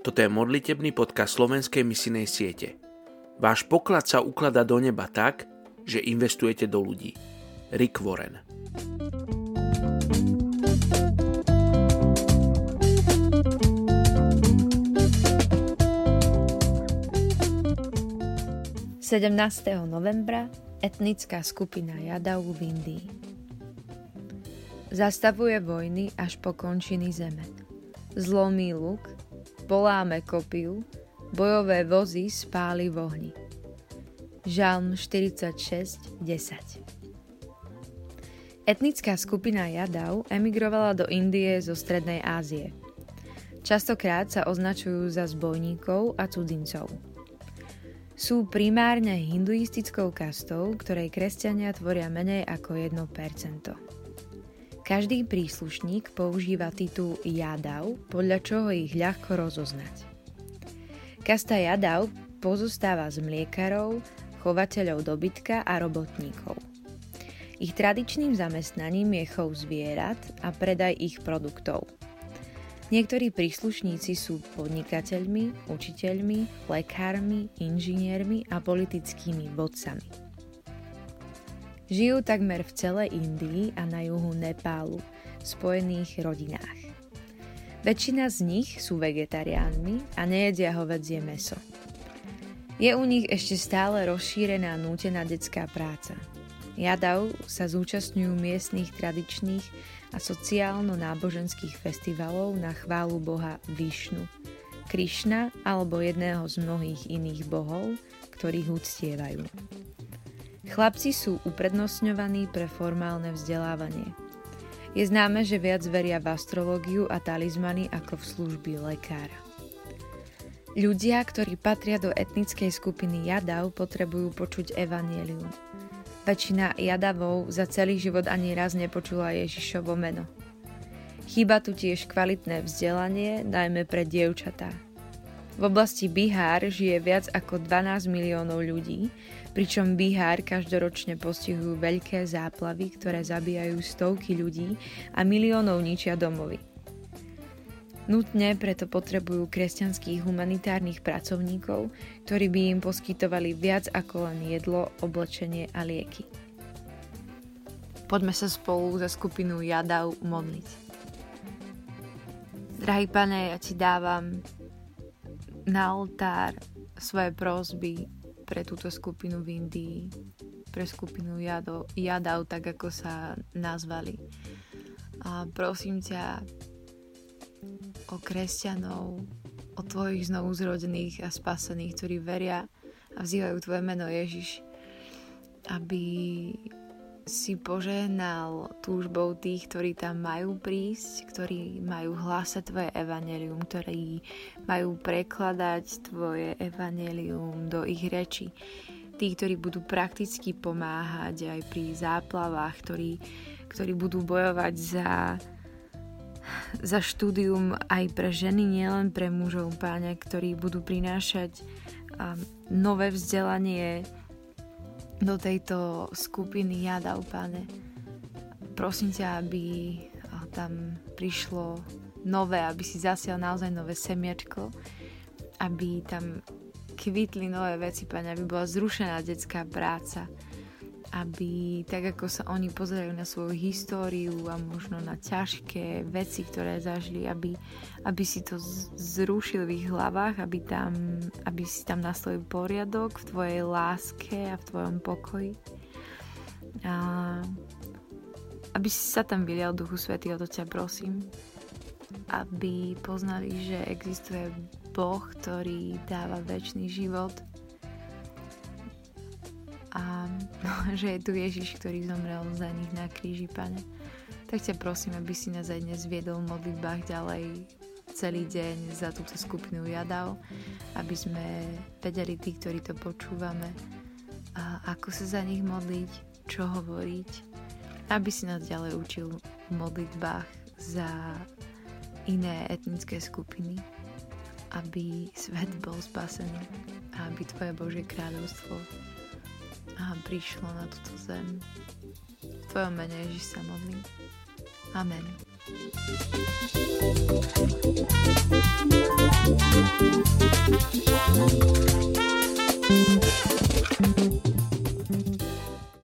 Toto je modlitebný podcast slovenskej misinej siete. Váš poklad sa ukladá do neba tak, že investujete do ľudí. Rick Warren Sedemnásteho novembra etnická skupina Jadau v Indii. Zastavuje vojny až po končiny zeme. Zlomí luk, poláme kopiu, bojové vozy spáli v ohni. Žalm 46, 10 Etnická skupina Jadau emigrovala do Indie zo Strednej Ázie. Častokrát sa označujú za zbojníkov a cudzincov. Sú primárne hinduistickou kastou, ktorej kresťania tvoria menej ako 1%. Každý príslušník používa titul Jadav, podľa čoho ich ľahko rozoznať. Kasta Jadav pozostáva z mliekarov, chovateľov dobytka a robotníkov. Ich tradičným zamestnaním je chov zvierat a predaj ich produktov. Niektorí príslušníci sú podnikateľmi, učiteľmi, lekármi, inžiniermi a politickými vodcami. Žijú takmer v celej Indii a na juhu Nepálu, v spojených rodinách. Väčšina z nich sú vegetariánmi a nejedia hovedzie meso. Je u nich ešte stále rozšírená nútená detská práca. Jadav sa zúčastňujú miestnych tradičných a sociálno-náboženských festivalov na chválu boha Višnu, Krišna alebo jedného z mnohých iných bohov, ktorých uctievajú. Chlapci sú uprednostňovaní pre formálne vzdelávanie. Je známe, že viac veria v astrológiu a talizmany ako v služby lekára. Ľudia, ktorí patria do etnickej skupiny Jadav, potrebujú počuť evanielium. Väčšina Jadavov za celý život ani raz nepočula Ježišovo meno. Chýba tu tiež kvalitné vzdelanie, najmä pre dievčatá. V oblasti Bihár žije viac ako 12 miliónov ľudí, pričom Bihár každoročne postihujú veľké záplavy, ktoré zabíjajú stovky ľudí a miliónov ničia domovy. Nutne preto potrebujú kresťanských humanitárnych pracovníkov, ktorí by im poskytovali viac ako len jedlo, oblečenie a lieky. Poďme sa spolu za skupinu Jadav modliť. Drahý pane, ja ti dávam na oltár svoje prosby pre túto skupinu v Indii, pre skupinu Jado, Jadav, tak ako sa nazvali. A prosím ťa o kresťanov, o tvojich znovu zrodených a spasených, ktorí veria a vzývajú tvoje meno Ježiš, aby si požehnal túžbou tých, ktorí tam majú prísť, ktorí majú hlásať tvoje evanelium, ktorí majú prekladať tvoje evanelium do ich reči. Tí, ktorí budú prakticky pomáhať aj pri záplavách, ktorí, ktorí budú bojovať za, za štúdium aj pre ženy, nielen pre mužov, páne, ktorí budú prinášať um, nové vzdelanie, do tejto skupiny Jadav, pane. Prosím ťa, aby tam prišlo nové, aby si zasial naozaj nové semiačko, aby tam kvitli nové veci, pane, aby bola zrušená detská práca, aby tak ako sa oni pozerajú na svoju históriu a možno na ťažké veci, ktoré zažili, aby, aby si to zrušil v ich hlavách, aby, tam, aby si tam nastavil poriadok v tvojej láske a v tvojom pokoji. A aby si sa tam vylial Duchu Svetý, o to ťa prosím. Aby poznali, že existuje Boh, ktorý dáva väčší život a že je tu Ježiš, ktorý zomrel za nich na kríži, pane. Tak ťa prosím, aby si nás aj dnes viedol v modlitbách ďalej celý deň za túto skupinu Jadav, aby sme vedeli tí, ktorí to počúvame, a ako sa za nich modliť, čo hovoriť, aby si nás ďalej učil v modlitbách za iné etnické skupiny, aby svet bol spasený a aby Tvoje Božie kráľovstvo a prišlo na túto zem. V Tvojom mene Ježiš sa modlím. Amen. thank you